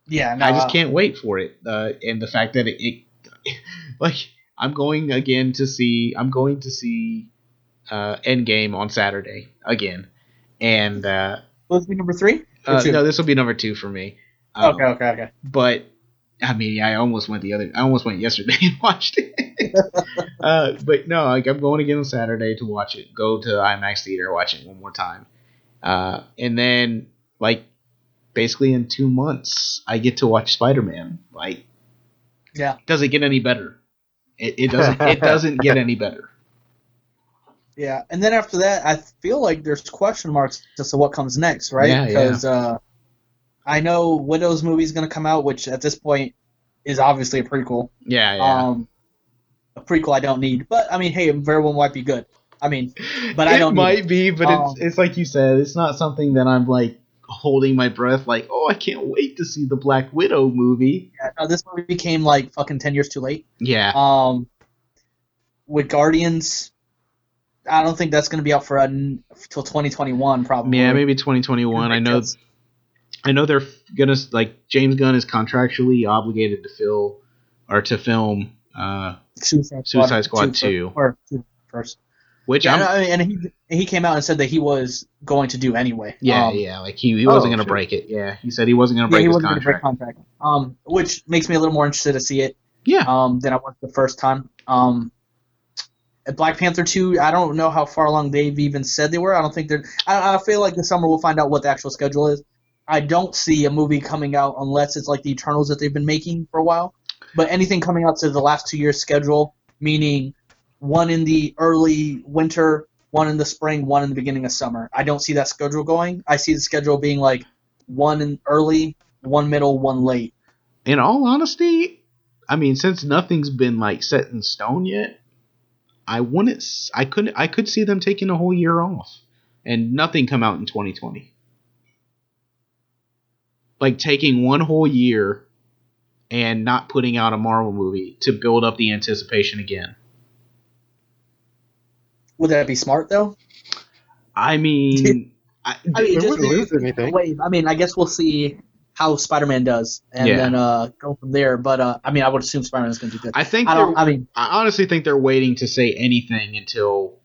Yeah, no, I just can't wait for it. Uh, and the fact that it, it, [LAUGHS] like, I'm going again to see, I'm going to see, uh, Endgame on Saturday again, and uh, Will this be number three? Uh, no, this will be number two for me. Um, okay, okay, okay. but I mean, I almost went the other. I almost went yesterday [LAUGHS] and watched it. [LAUGHS] uh, but no, like I'm going again on Saturday to watch it. Go to IMAX theater, watch it one more time, uh, and then like basically in two months, I get to watch Spider Man. Like, Yeah. does it get any better? It, it doesn't. it [LAUGHS] doesn't get any better. Yeah, and then after that, I feel like there's question marks as to what comes next, right? Yeah, yeah. Because uh, I know Widow's movie is going to come out, which at this point is obviously a prequel. Yeah, yeah. Um, a prequel I don't need, but I mean, hey, it very well might be good. I mean, but I don't need might be, but Um, it's it's like you said, it's not something that I'm like holding my breath. Like, oh, I can't wait to see the Black Widow movie. yeah, no, this movie came like fucking ten years too late. Yeah, Um, with Guardians, I don't think that's going to be out for until 2021, probably. yeah, maybe 2021. I know, I know they're gonna like James Gunn is contractually obligated to fill or to film, uh, Suicide Suicide Squad two 2. or two first. Which Yeah, I'm. and, he he came out and said that he was going to do anyway. yeah, Um, yeah, like he, he wasn't Oh, gonna break it. Yeah, he said he wasn't gonna break yeah, he his wasn't going to break contract. contract. Um, which makes me a little more interested to see it. Yeah, Um, than I was the first time. Um, at Black Panther two, I don't know how far along they've even said they were. I don't think they're. I, I feel like this summer we'll find out what the actual schedule is. I don't see a movie coming out unless it's like the Eternals that they've been making for a while. But anything coming out to the last two years' schedule, meaning one in the early winter, one in the spring, one in the beginning of summer. I don't see that schedule going. I see the schedule being like one in early, one middle, one late. in all honesty, I mean, since nothing's been like set in stone yet, I wouldn't. I couldn't. I could see them taking a whole year off and nothing come out in 2020. Like taking one whole year and not putting out a Marvel movie to build up the anticipation again. Would that be smart though? I mean, I, I mean, just lose anything. wave. I mean, I guess we'll see how Spider-Man does, and Yeah. then uh, go from there. But uh, I mean, I would assume Spider-Man's going to do good. I think I don't. I mean, I honestly think they're waiting to say anything until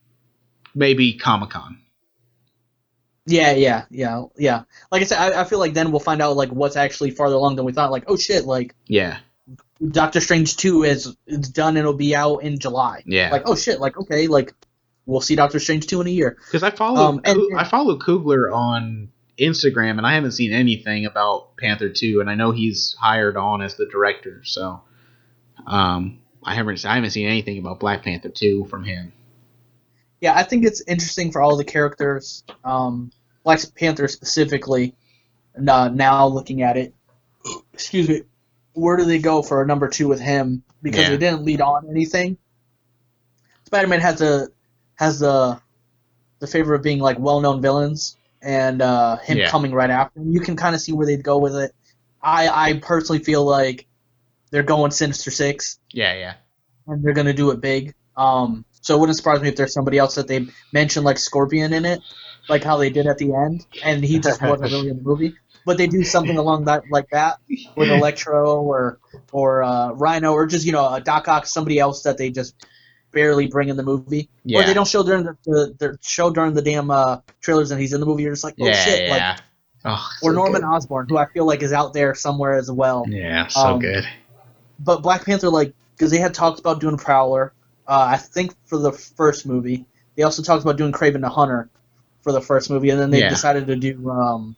maybe Comic Con. yeah, yeah, yeah, yeah. Like I said, I, I feel like then we'll find out like what's actually farther along than we thought. Like, oh shit, like Yeah, Doctor Strange two is it's done and it'll be out in July. yeah. Like, oh shit, like okay, like we'll see Doctor Strange two in a year. Because I follow Um, and- I follow Coogler on Instagram, and I haven't seen anything about Panther Two, and I know he's hired on as the director. So, um, I haven't I haven't seen anything about Black Panther Two from him. Yeah, I think it's interesting for all the characters. Um, Black Panther specifically. Uh, now looking at it, excuse me, where do they go for a number two with him? Because Yeah. they didn't lead on anything. Spider-Man has the has the the favor of being like well-known villains, and uh, him Yeah. coming right after. him. You can kind of see where they'd go with it. I I personally feel like they're going Sinister Six Yeah, yeah, and they're gonna do it big. Um, so it wouldn't surprise me if there's somebody else that they mention like Scorpion in it, like how they did at the end, and he just wasn't really in the movie. But they do something [LAUGHS] along that like that with Electro or or uh, Rhino or just you know a Doc Ock, somebody else that they just barely bring in the movie, yeah, or they don't show during the, the, the show during the damn uh, trailers and he's in the movie. You're just like oh yeah, shit, like yeah. oh, or so Norman good. Osborn, who I feel like is out there somewhere as well. Yeah, so Um, good. but Black Panther, like, because they had talked about doing Prowler, uh, I think for the first movie. They also talked about doing Kraven the Hunter. for the first movie, and then they Yeah. decided to do um,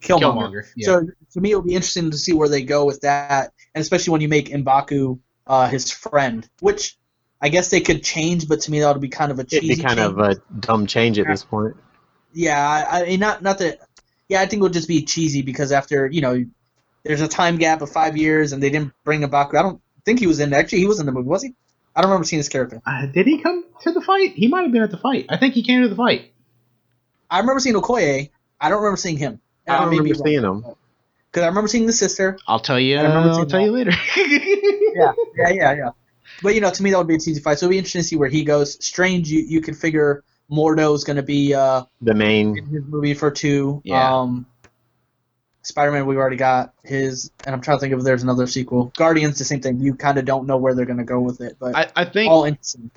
Killmonger. Killmonger. Yeah. So to me, it'll be interesting to see where they go with that, and especially when you make Mbaku uh, his friend, which I guess they could change, but to me that would be kind of a It'd cheesy be kind change. of a dumb change at this point. Yeah, I, I mean, not not that. Yeah, I think it would just be cheesy because after you know, there's a time gap of five years, and they didn't bring Mbaku. I don't think he was in. Actually, he was in the movie, was he? I don't remember seeing his character. Uh, did he come to the fight? He might have been at the fight. I think he came to the fight. I remember seeing Okoye. I don't remember seeing him. I don't remember seeing him. because I remember seeing the sister. I'll tell you. I remember I'll seeing tell you later. [LAUGHS] Yeah, yeah, yeah, yeah. But you know, to me that would be a cheesy fight. So it'll be interesting to see where he goes. Strange, you you could figure Mordo's going to be uh, The main. in his movie for two. Yeah. Um, Spider-Man, we've already got his, and I'm trying to think if there's another sequel. Guardians, the same thing. You kind of don't know where they're going to go with it, but I, I think all interesting.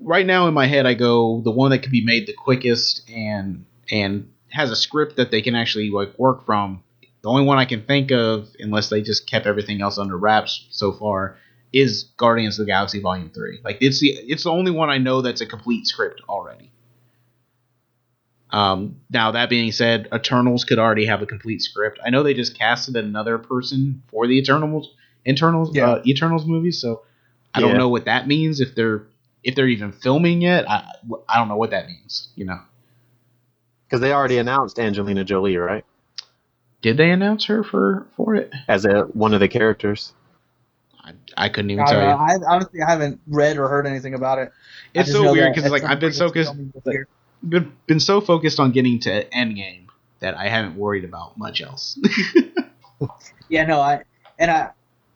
right now in my head, I go the one that can be made the quickest and and has a script that they can actually like work from. The only one I can think of, unless they just kept everything else under wraps so far, is Guardians of the Galaxy Volume Three. Like it's the it's the only one I know that's a complete script already. Um, now that being said, Eternals could already have a complete script. I know they just casted another person for the Eternals, Eternals, Yeah. uh, Eternals movie, so I don't know what that means if they're if they're even filming yet. I I don't know what that means. You know, Because they already announced Angelina Jolie, right? did they announce her for for it? As a one of the characters. I, I couldn't even I, tell you. I honestly I haven't read or heard anything about it. It's so weird because like I've been so it's cause, filming this year. been, been so focused on getting to Endgame that I haven't worried about much else. [LAUGHS] Yeah, no, I and I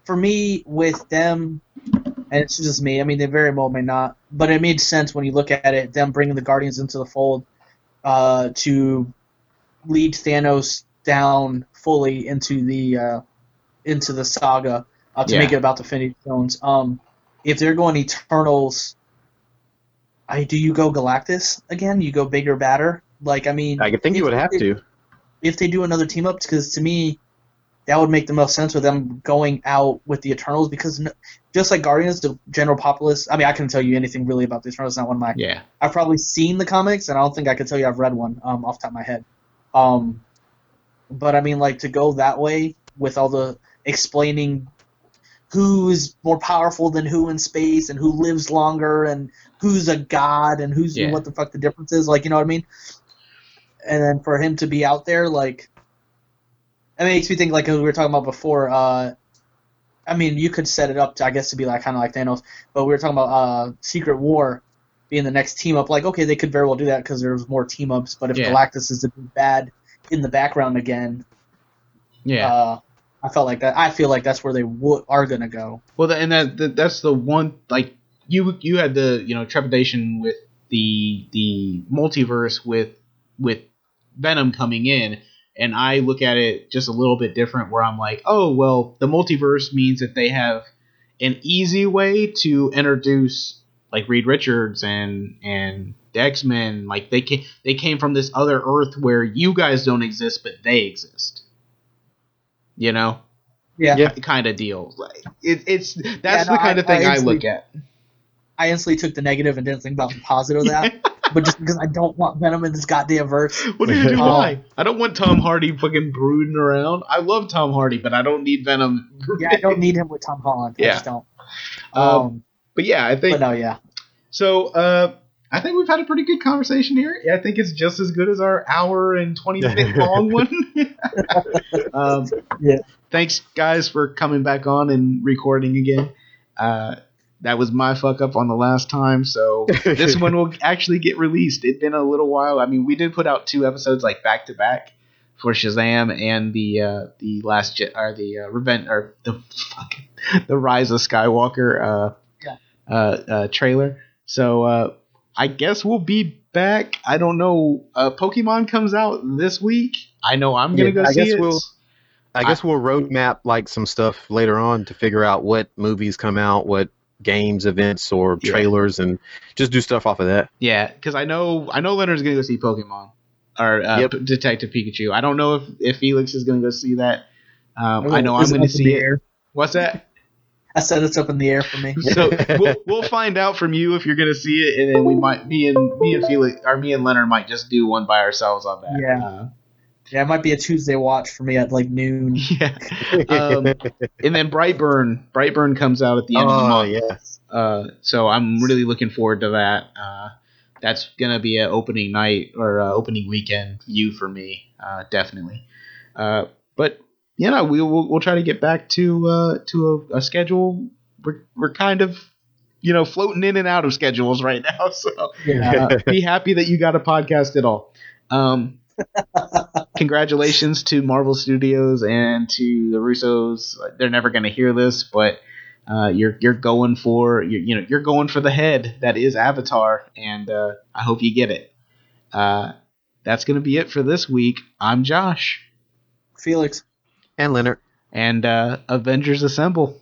for me with them, and it's just me. I mean, they very well may not, but it made sense when you look at it. Them bringing the Guardians into the fold uh, to lead Thanos down fully into the uh, into the saga uh, to Yeah. make it about the Infinity Stones. Um, if they're going Eternals, I do you go Galactus again? You go bigger, badder? Like I mean, I think you would have to. if they do another team up because to me that would make the most sense with them going out with the Eternals because n- just like Guardians, the general populace. I mean, I can't tell you anything really about the Eternals. Not one of my. yeah, I've probably seen the comics, and I don't think I could tell you I've read one um, off the top of my head. Um, but I mean, like to go that way with all the explaining who's more powerful than who in space and who lives longer and who's a god and who's Yeah. what the fuck the difference is like you know what I mean and then for him to be out there like it makes me think like we were talking about before uh I mean you could set it up to I guess to be like kind of like Thanos but we were talking about uh Secret War being the next team up like okay they could very well do that because there's more team ups but if Yeah. Galactus is the bad in the background again yeah. uh I felt like that I feel like that's where they would are gonna go Well, and that, that that's the one like you you had the you know trepidation with the the multiverse with with Venom coming in, and I look at it just a little bit different. Where I'm like, oh well, the multiverse means that they have an easy way to introduce like Reed Richards and and the X Men. Like they came they came from this other Earth where you guys don't exist, but they exist. You know yeah, Yeah. kind of deal. Like it, it's that's Yeah, no, the kind I- of thing I I, look at. I instantly took the negative and didn't think about the positive of that [LAUGHS] but just because I don't want Venom in this goddamn verse What do you do? [LAUGHS] Oh. Why? I don't want Tom Hardy fucking brooding around. I love Tom Hardy, but I don't need Venom. [LAUGHS] yeah I don't need him with Tom Holland I Yeah. just don't Um, um but yeah, I think but no yeah so. Uh, I think we've had a pretty good conversation here. I think it's just as good as our hour and twenty minute [LAUGHS] long one. [LAUGHS] um, Yeah. Thanks, guys, for coming back on and recording again. Uh, that was my fuck up on the last time, so this [LAUGHS] one will actually get released. It's been a little while. I mean, we did put out two episodes like back to back for Shazam and the uh, the last Je- or the uh, Revenge or the fucking the Rise of Skywalker uh, Yeah. uh, uh, trailer. So uh, I guess we'll be back. I don't know. Uh, Pokemon comes out this week. I know I'm gonna Yeah, go I see guess it. we'll- I guess we'll roadmap like some stuff later on to figure out what movies come out, what games, events, or Yeah. trailers, and just do stuff off of that. Yeah, because I know I know Leonard's gonna go see Pokemon or uh, Yep. P- Detective Pikachu. I don't know if, if Felix is gonna go see that. Um, I know I'm gonna up see it. air. What's that? I said it's up in the air for me. So [LAUGHS] we'll, we'll find out from you if you're gonna see it, and then we might me and me and Felix or me and Leonard might just do one by ourselves on that. Yeah. Uh, Yeah, it might be a Tuesday watch for me at like noon. [LAUGHS] yeah. Um, and then Brightburn. Brightburn comes out at the end of the oh month. yes. Uh, so I'm really looking forward to that. Uh, that's gonna be an opening night or uh, opening weekend view for me, uh, definitely. Uh, but you know, we will we'll try to get back to uh, to a, a schedule. We're we're kind of you know floating in and out of schedules right now, [LAUGHS] so Yeah. uh, be happy that you got a podcast at all. Um, [LAUGHS] congratulations to Marvel Studios and to the Russos. They're never going to hear this, but uh, you're you're going for you you know you're going for the head that is Avatar, and uh, I hope you get it. Uh, that's going to be it for this week. I'm Josh, Felix. And Leonard. and uh, Avengers Assemble.